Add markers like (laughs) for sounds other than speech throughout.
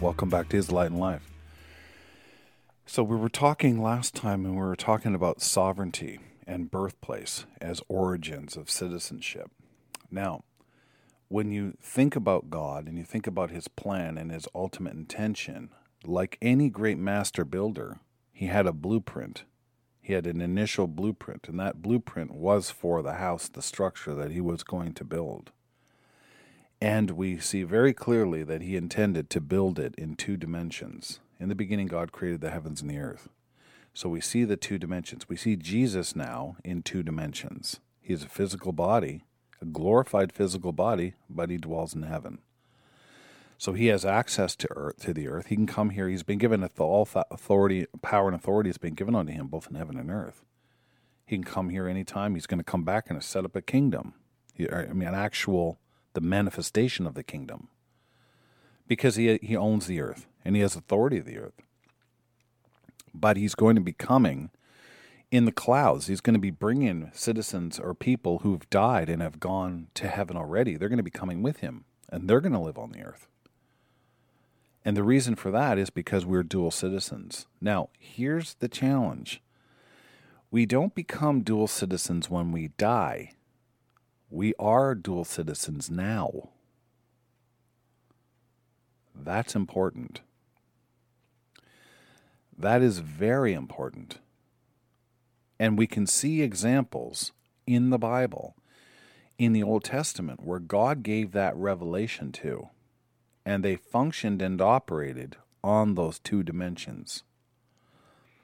Welcome back to His Light and Life. So, we were talking last time and we were talking about sovereignty and birthplace as origins of citizenship. Now, when you think about God and you think about His plan and His ultimate intention, like any great master builder, He had a blueprint. He had an initial blueprint, and that blueprint was for the house, the structure that He was going to build. And we see very clearly that he intended to build it in two dimensions. In the beginning, God created the heavens and the earth. So we see the two dimensions. We see Jesus now in two dimensions. He is a physical body, a glorified physical body, but he dwells in heaven. So he has access to earth, to the earth. He can come here. He's been given all authority, power, and authority has been given unto him, both in heaven and earth. He can come here anytime. He's going to come back and set up a kingdom. I mean, an actual the manifestation of the kingdom because he, he owns the earth and he has authority of the earth. But he's going to be coming in the clouds. He's going to be bringing citizens or people who've died and have gone to heaven already. They're going to be coming with him and they're going to live on the earth. And the reason for that is because we're dual citizens. Now, here's the challenge we don't become dual citizens when we die we are dual citizens now. That's important. That is very important. And we can see examples in the Bible, in the Old Testament, where God gave that revelation to, and they functioned and operated on those two dimensions.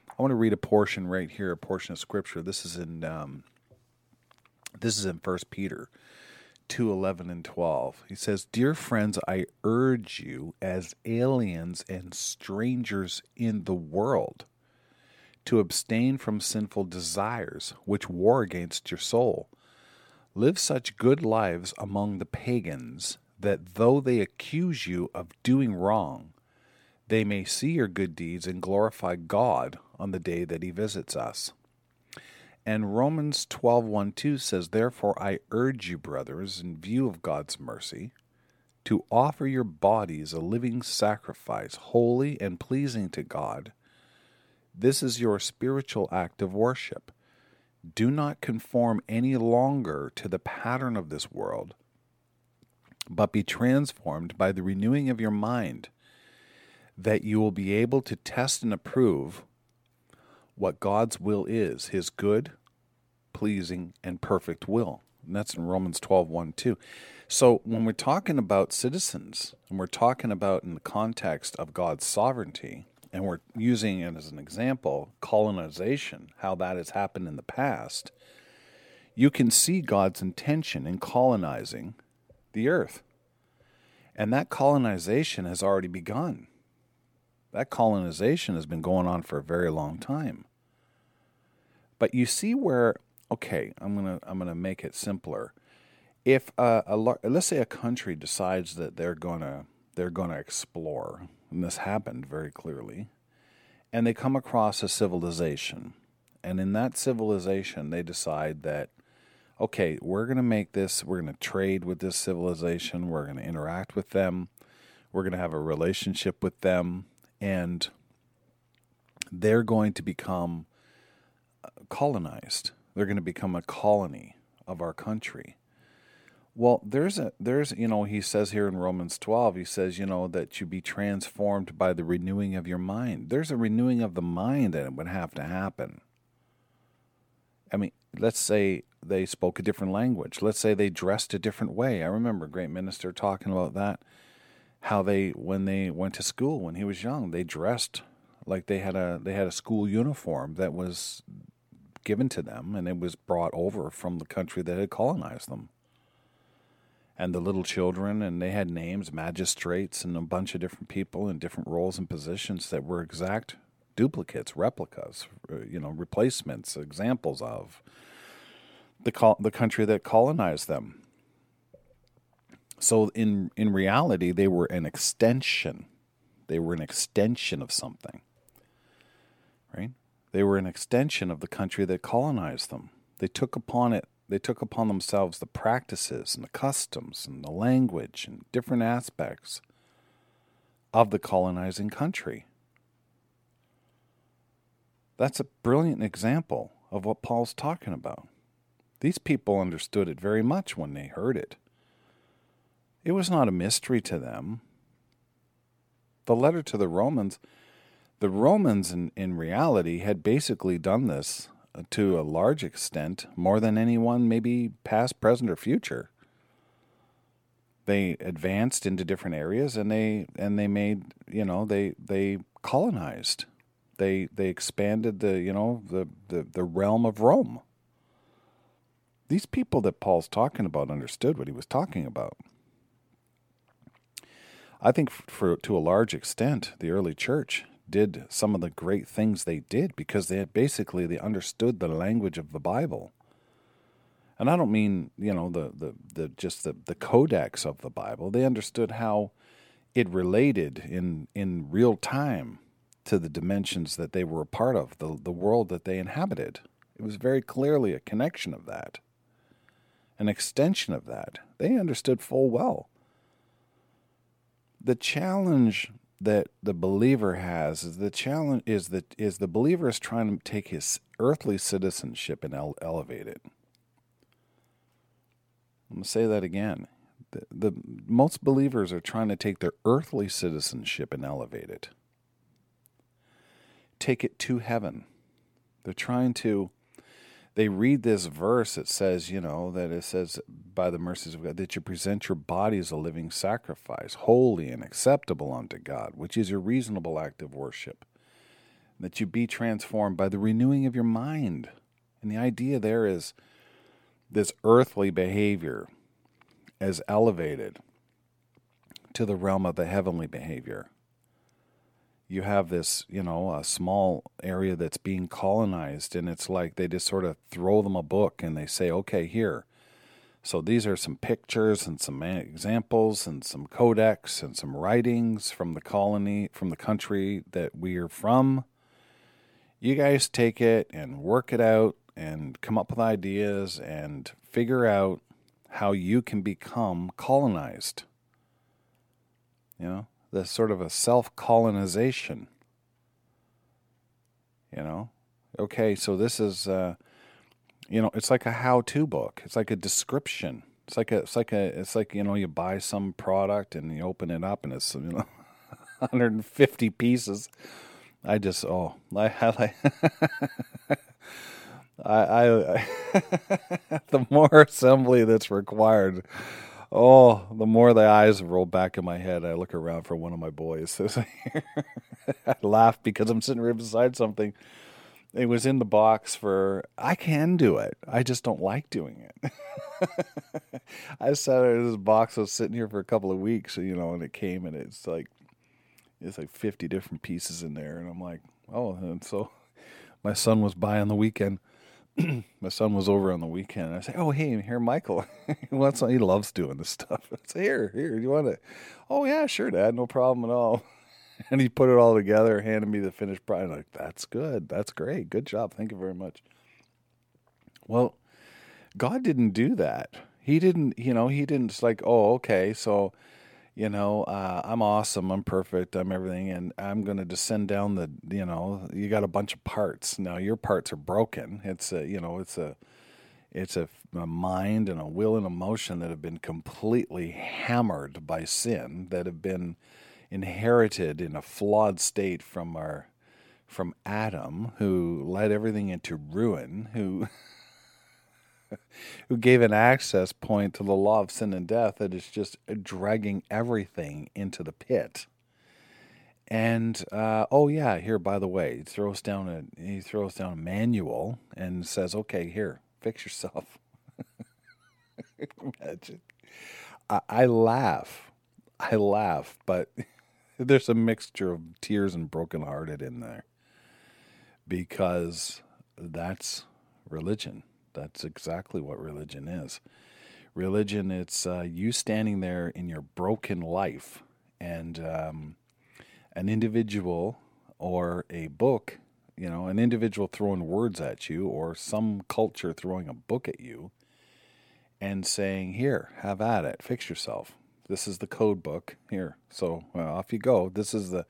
I want to read a portion right here, a portion of Scripture. This is in um, this is in 1 Peter 2 11 and 12. He says, Dear friends, I urge you as aliens and strangers in the world to abstain from sinful desires which war against your soul. Live such good lives among the pagans that though they accuse you of doing wrong, they may see your good deeds and glorify God on the day that he visits us. And Romans 12 1 2 says, Therefore I urge you, brothers, in view of God's mercy, to offer your bodies a living sacrifice, holy and pleasing to God. This is your spiritual act of worship. Do not conform any longer to the pattern of this world, but be transformed by the renewing of your mind, that you will be able to test and approve what God's will is, his good, pleasing, and perfect will. And that's in Romans 12, 1, 2. So when we're talking about citizens, and we're talking about in the context of God's sovereignty, and we're using it as an example, colonization, how that has happened in the past, you can see God's intention in colonizing the earth. And that colonization has already begun. That colonization has been going on for a very long time. But you see where okay, I'm gonna I'm gonna make it simpler. If a, a let's say a country decides that they're gonna they're gonna explore, and this happened very clearly, and they come across a civilization, and in that civilization they decide that okay, we're gonna make this, we're gonna trade with this civilization, we're gonna interact with them, we're gonna have a relationship with them, and they're going to become uh, colonized they're going to become a colony of our country. Well, there's a there's you know he says here in Romans 12 he says you know that you be transformed by the renewing of your mind. There's a renewing of the mind that would have to happen. I mean, let's say they spoke a different language. Let's say they dressed a different way. I remember a great minister talking about that how they when they went to school when he was young, they dressed like they had a they had a school uniform that was given to them and it was brought over from the country that had colonized them. and the little children, and they had names, magistrates, and a bunch of different people in different roles and positions that were exact duplicates, replicas, uh, you know, replacements, examples of the the country that colonized them. So in in reality, they were an extension. They were an extension of something. Right? They were an extension of the country that colonized them. They took upon it they took upon themselves the practices and the customs and the language and different aspects of the colonizing country. That's a brilliant example of what Paul's talking about. These people understood it very much when they heard it. It was not a mystery to them. The letter to the Romans, the Romans in, in reality had basically done this uh, to a large extent, more than anyone, maybe past, present, or future. They advanced into different areas, and they and they made you know they they colonized, they they expanded the you know the the, the realm of Rome. These people that Paul's talking about understood what he was talking about. I think for to a large extent, the early church did some of the great things they did because they had basically they understood the language of the Bible. And I don't mean, you know, the, the, the just the, the codex of the Bible. They understood how it related in in real time to the dimensions that they were a part of, the, the world that they inhabited. It was very clearly a connection of that, an extension of that. They understood full well. The challenge that the believer has is the challenge is that is the believer is trying to take his earthly citizenship and ele- elevate it. I'm going to say that again. The, the most believers are trying to take their earthly citizenship and elevate it. Take it to heaven. They're trying to they read this verse that says, you know, that it says, by the mercies of God, that you present your body as a living sacrifice, holy and acceptable unto God, which is your reasonable act of worship. That you be transformed by the renewing of your mind. And the idea there is this earthly behavior as elevated to the realm of the heavenly behavior you have this, you know, a small area that's being colonized, and it's like they just sort of throw them a book and they say, okay, here. So these are some pictures and some examples and some codex and some writings from the colony, from the country that we are from. You guys take it and work it out and come up with ideas and figure out how you can become colonized. You know? The sort of a self colonization. You know, okay, so this is, uh, you know, it's like a how to book. It's like a description. It's like a, it's like a, it's like you know, you buy some product and you open it up and it's you know, (laughs) 150 pieces. I just oh, I (laughs) I, I, I (laughs) the more assembly that's required Oh, the more the eyes roll back in my head, I look around for one of my boys. (laughs) I laugh because I'm sitting right beside something. It was in the box for, I can do it. I just don't like doing it. (laughs) I sat in this box, I was sitting here for a couple of weeks, you know, and it came and it's like, it's like 50 different pieces in there. And I'm like, oh, and so (laughs) my son was by on the weekend (clears throat) my son was over on the weekend. I say, "Oh, hey, here, Michael. (laughs) he. He loves doing this stuff." (laughs) I say, "Here, here. You want to?" "Oh, yeah, sure, Dad. No problem at all." (laughs) and he put it all together, handed me the finished product. I'm like, "That's good. That's great. Good job. Thank you very much." Well, God didn't do that. He didn't. You know, he didn't. It's like, oh, okay, so you know, uh, I'm awesome, I'm perfect, I'm everything, and I'm going to descend down the, you know, you got a bunch of parts. Now your parts are broken. It's a, you know, it's a, it's a, a mind and a will and emotion that have been completely hammered by sin, that have been inherited in a flawed state from our, from Adam, who led everything into ruin, who. (laughs) who gave an access point to the law of sin and death that is just dragging everything into the pit. And uh, oh yeah, here by the way, he throws down a he throws down a manual and says, "Okay, here, fix yourself." (laughs) Imagine. I, I laugh. I laugh, but (laughs) there's a mixture of tears and brokenhearted in there because that's religion. That's exactly what religion is. Religion, it's uh, you standing there in your broken life, and um, an individual or a book, you know, an individual throwing words at you, or some culture throwing a book at you, and saying, Here, have at it, fix yourself. This is the code book. Here. So well, off you go. This is the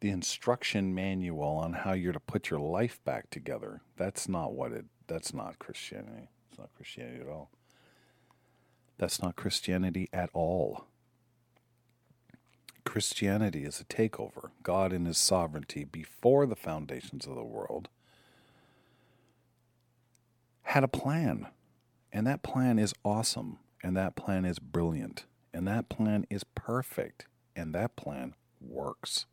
the instruction manual on how you're to put your life back together. That's not what it that's not Christianity. It's not Christianity at all. That's not Christianity at all. Christianity is a takeover. God in his sovereignty before the foundations of the world had a plan. And that plan is awesome. And that plan is brilliant. And that plan is perfect. And that plan works.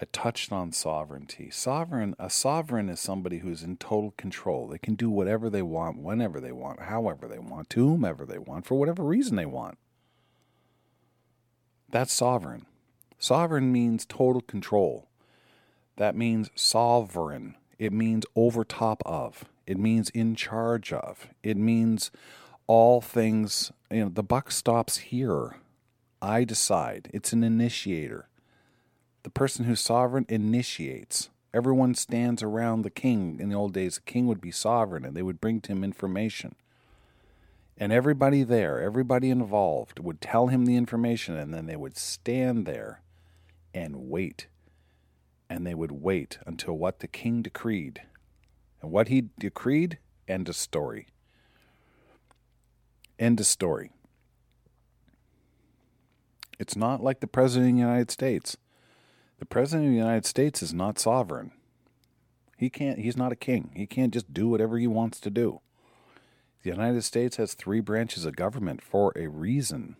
I touched on sovereignty. Sovereign, a sovereign is somebody who's in total control. They can do whatever they want, whenever they want, however they want, to whomever they want, for whatever reason they want. That's sovereign. Sovereign means total control. That means sovereign. It means over top of. It means in charge of. It means all things, you know, the buck stops here. I decide. It's an initiator. The person who's sovereign initiates. Everyone stands around the king. In the old days, the king would be sovereign and they would bring to him information. And everybody there, everybody involved, would tell him the information and then they would stand there and wait. And they would wait until what the king decreed. And what he decreed, end of story. End of story. It's not like the President of the United States. The President of the United States is not sovereign. He can't he's not a king. He can't just do whatever he wants to do. The United States has three branches of government for a reason.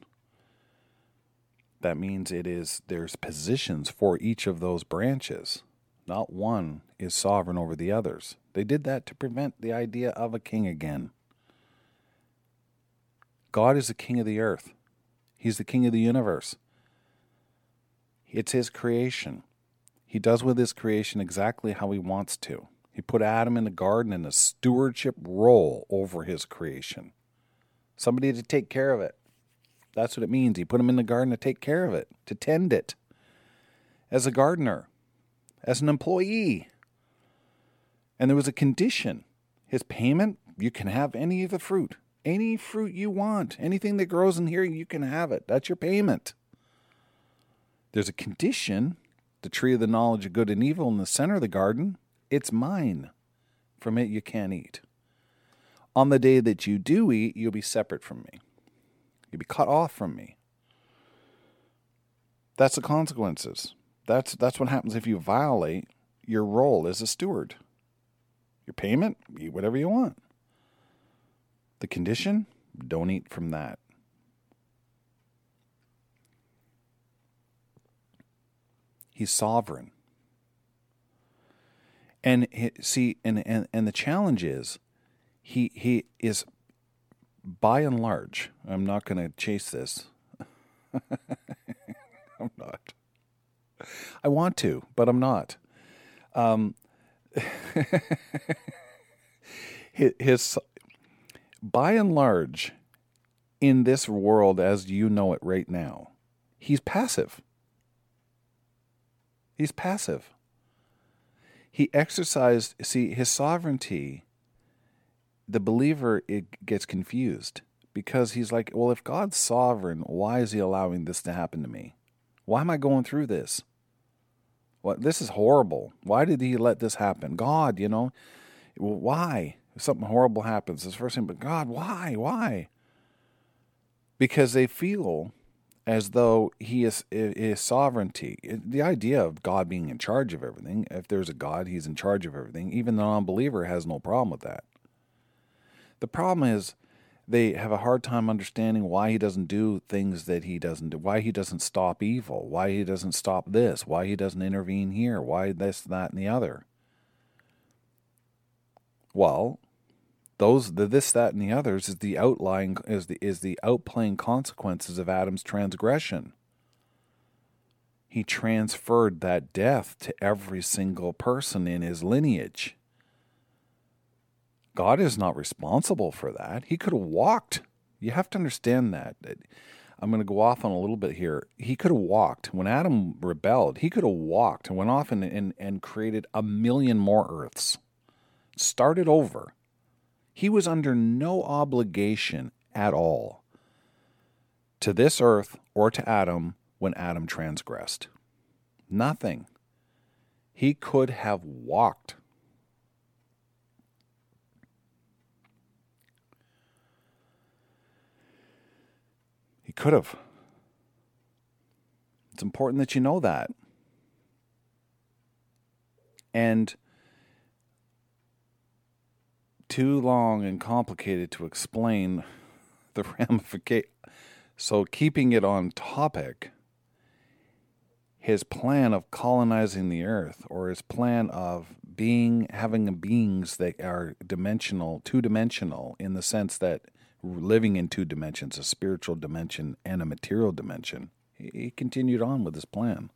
That means it is there's positions for each of those branches. Not one is sovereign over the others. They did that to prevent the idea of a king again. God is the king of the earth. He's the king of the universe. It's his creation. He does with his creation exactly how he wants to. He put Adam in the garden in a stewardship role over his creation. Somebody to take care of it. That's what it means. He put him in the garden to take care of it, to tend it. As a gardener, as an employee. And there was a condition. His payment, you can have any of the fruit. Any fruit you want. Anything that grows in here, you can have it. That's your payment. There's a condition the tree of the knowledge of good and evil in the center of the garden. It's mine. From it you can't eat. On the day that you do eat, you'll be separate from me. You'll be cut off from me. That's the consequences. That's that's what happens if you violate your role as a steward. Your payment, eat whatever you want. The condition, don't eat from that. He's sovereign. And see, and, and, and the challenge is, he he is, by and large, I'm not going to chase this. (laughs) I'm not. I want to, but I'm not. Um, (laughs) his, his, by and large, in this world as you know it right now, he's passive. He's passive. He exercised, see, his sovereignty, the believer it gets confused because he's like, well, if God's sovereign, why is he allowing this to happen to me? Why am I going through this? What this is horrible. Why did he let this happen? God, you know, why? If something horrible happens, this first thing, but God, why? Why? Because they feel as though he is is sovereignty. The idea of God being in charge of everything, if there's a God, he's in charge of everything. Even the non-believer has no problem with that. The problem is they have a hard time understanding why he doesn't do things that he doesn't do, why he doesn't stop evil, why he doesn't stop this, why he doesn't intervene here, why this, that, and the other. Well, those the this that and the others is the outlying is the is the outplaying consequences of Adam's transgression. He transferred that death to every single person in his lineage. God is not responsible for that. He could have walked. You have to understand that. I'm going to go off on a little bit here. He could have walked. When Adam rebelled, he could have walked and went off and, and, and created a million more earths. Started over. He was under no obligation at all to this earth or to Adam when Adam transgressed. Nothing. He could have walked. He could have. It's important that you know that. And too long and complicated to explain the (laughs) ramification. So, keeping it on topic, his plan of colonizing the earth or his plan of being having beings that are dimensional, two dimensional in the sense that living in two dimensions, a spiritual dimension and a material dimension. He continued on with his plan.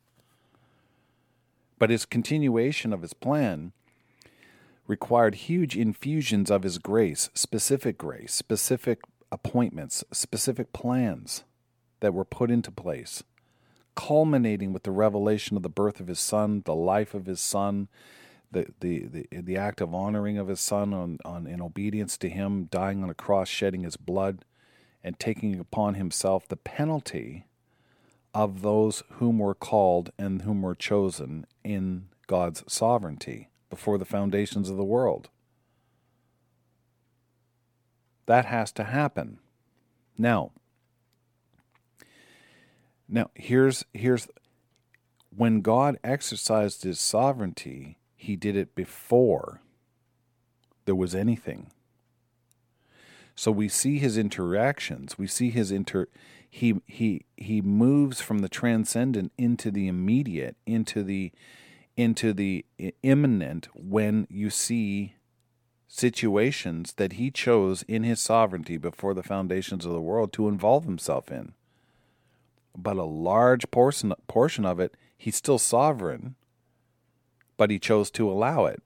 But his continuation of his plan required huge infusions of his grace, specific grace, specific appointments, specific plans that were put into place, culminating with the revelation of the birth of his son, the life of his son, the, the, the, the act of honoring of his son on, on, in obedience to him, dying on a cross, shedding his blood, and taking upon himself the penalty of those whom were called and whom were chosen in God's sovereignty before the foundations of the world. That has to happen. Now, now here's here's when God exercised his sovereignty, he did it before there was anything. So we see his interactions, we see his inter he he he moves from the transcendent into the immediate, into the into the immanent when you see situations that he chose in his sovereignty before the foundations of the world to involve himself in. But a large portion portion of it, he's still sovereign, but he chose to allow it.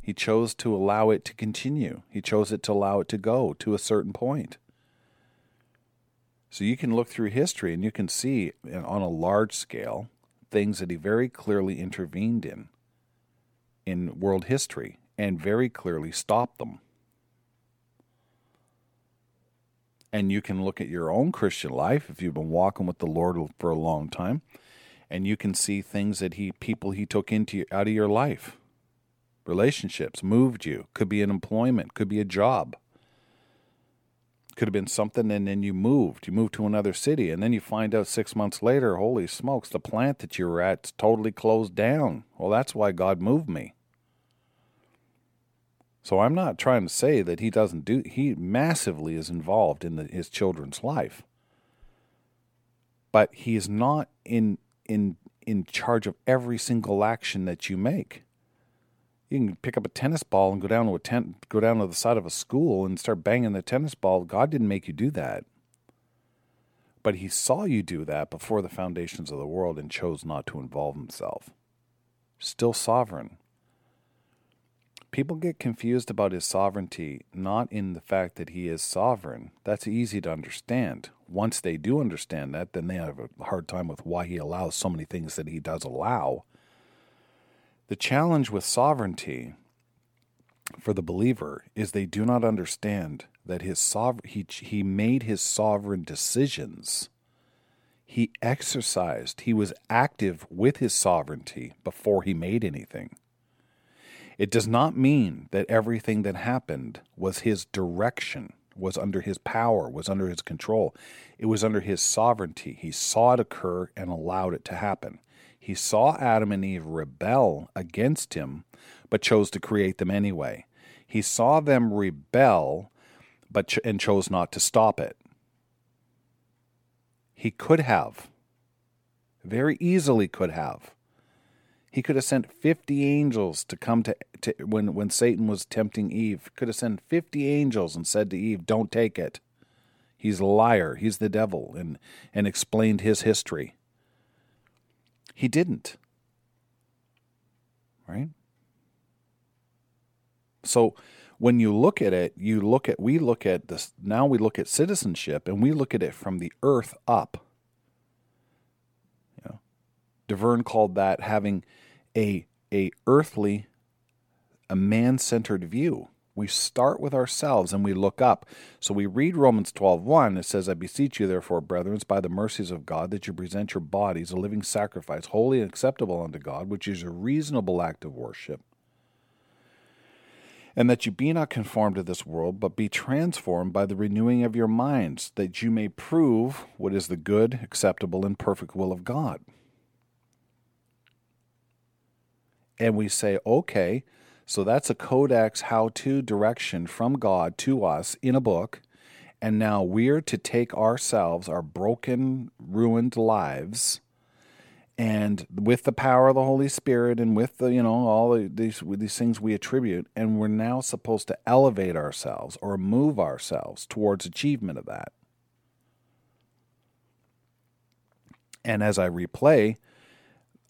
He chose to allow it to continue. He chose it to allow it to go to a certain point. So you can look through history and you can see on a large scale things that he very clearly intervened in in world history and very clearly stopped them. And you can look at your own Christian life if you've been walking with the Lord for a long time, and you can see things that he people he took into out of your life. Relationships moved you, could be an employment, could be a job could have been something and then you moved. You moved to another city and then you find out six months later holy smokes the plant that you were at's totally closed down. Well that's why god moved me. So i'm not trying to say that he doesn't do he massively is involved in the, his children's life. But he is not in in in charge of every single action that you make you can pick up a tennis ball and go down to a tent, go down to the side of a school and start banging the tennis ball. God didn't make you do that. But he saw you do that before the foundations of the world and chose not to involve himself. Still sovereign. People get confused about his sovereignty, not in the fact that he is sovereign. That's easy to understand. Once they do understand that, then they have a hard time with why he allows so many things that he does allow the challenge with sovereignty for the believer is they do not understand that his sov- he, he made his sovereign decisions. He exercised, he was active with his sovereignty before he made anything. It does not mean that everything that happened was his direction, was under his power, was under his control. It was under his sovereignty. He saw it occur and allowed it to happen. He saw Adam and Eve rebel against him, but chose to create them anyway. He saw them rebel, but ch- and chose not to stop it. He could have, very easily could have. He could have sent 50 angels to come to, to when when Satan was tempting Eve. Could have sent 50 angels and said to Eve, "Don't take it." He's a liar. He's the devil and and explained his history. He didn't. Right? So when you look at it, you look at we look at this now we look at citizenship and we look at it from the earth up. You know, DeVerne called that having a a earthly, a man-centered view. We start with ourselves and we look up. So we read Romans 12:1. It says, "I beseech you, therefore, brethren, by the mercies of God, that you present your bodies a living sacrifice, holy and acceptable unto God, which is a reasonable act of worship." And that you be not conformed to this world, but be transformed by the renewing of your minds, that you may prove what is the good, acceptable, and perfect will of God. and we say, okay, so that's a codex how to direction from God to us in a book. And now we're to take ourselves, our broken, ruined lives, and with the power of the Holy Spirit and with the, you know, all these, these things we attribute, and we're now supposed to elevate ourselves or move ourselves towards achievement of that. And as I replay,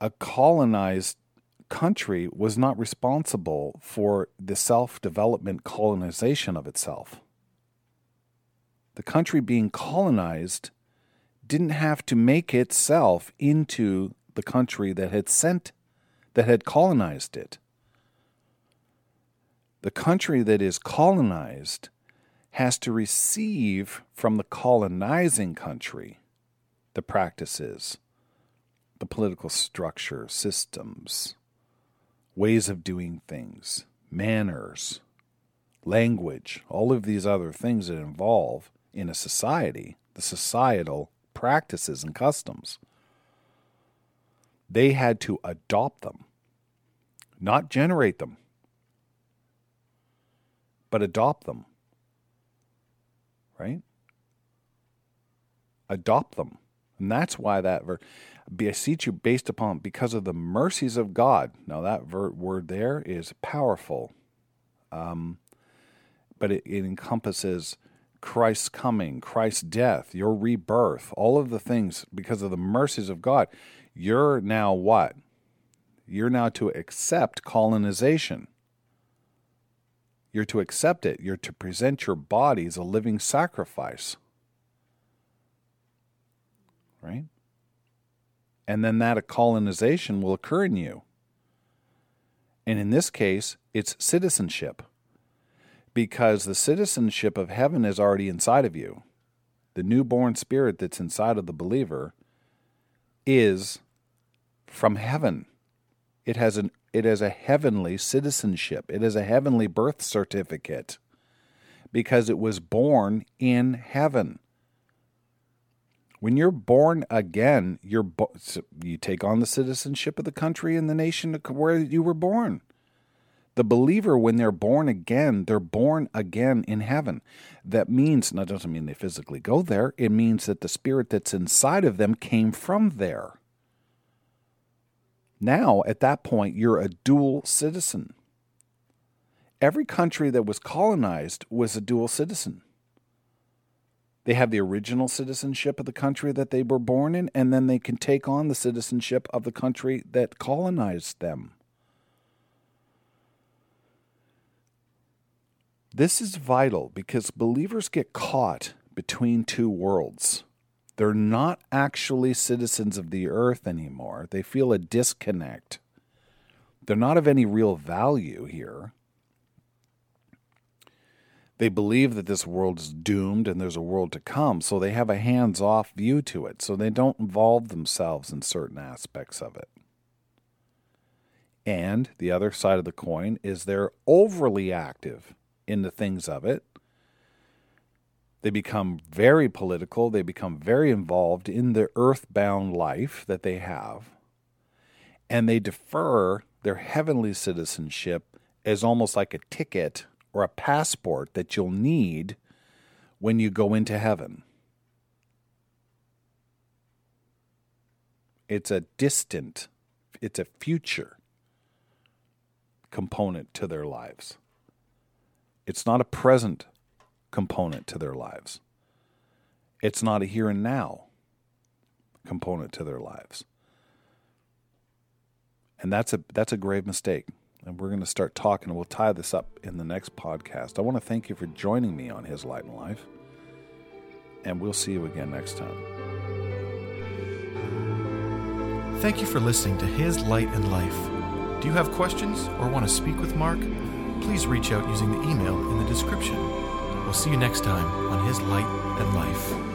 a colonized country was not responsible for the self development colonization of itself. The country being colonized didn't have to make itself into the country that had sent, that had colonized it. The country that is colonized has to receive from the colonizing country the practices, the political structure, systems, ways of doing things, manners, language, all of these other things that involve in a society, the societal practices and customs. They had to adopt them, not generate them, but adopt them. Right? Adopt them. And that's why that verse beseech you based upon because of the mercies of God. Now that word there is powerful, um, but it, it encompasses Christ's coming, Christ's death, your rebirth, all of the things because of the mercies of God. You're now what? You're now to accept colonization. You're to accept it. You're to present your body as a living sacrifice. Right? And then that colonization will occur in you. And in this case, it's citizenship, because the citizenship of heaven is already inside of you. The newborn spirit that's inside of the believer is from heaven. It has an it has a heavenly citizenship. It is a heavenly birth certificate because it was born in heaven. When you're born again, you're bo- you take on the citizenship of the country and the nation where you were born. The believer, when they're born again, they're born again in heaven. That means, that doesn't mean they physically go there. It means that the spirit that's inside of them came from there. Now, at that point, you're a dual citizen. Every country that was colonized was a dual citizen. They have the original citizenship of the country that they were born in, and then they can take on the citizenship of the country that colonized them. This is vital because believers get caught between two worlds. They're not actually citizens of the earth anymore. They feel a disconnect. They're not of any real value here. They believe that this world is doomed and there's a world to come, so they have a hands off view to it, so they don't involve themselves in certain aspects of it. And the other side of the coin is they're overly active in the things of it. They become very political, they become very involved in the earthbound life that they have, and they defer their heavenly citizenship as almost like a ticket or a passport that you'll need when you go into heaven. It's a distant, it's a future component to their lives. It's not a present component to their lives. It's not a here and now component to their lives. And that's a that's a grave mistake. And we're going to start talking and we'll tie this up in the next podcast. I want to thank you for joining me on His Light and Life. And we'll see you again next time. Thank you for listening to His Light and Life. Do you have questions or want to speak with Mark? Please reach out using the email in the description. We'll see you next time on His Light and Life.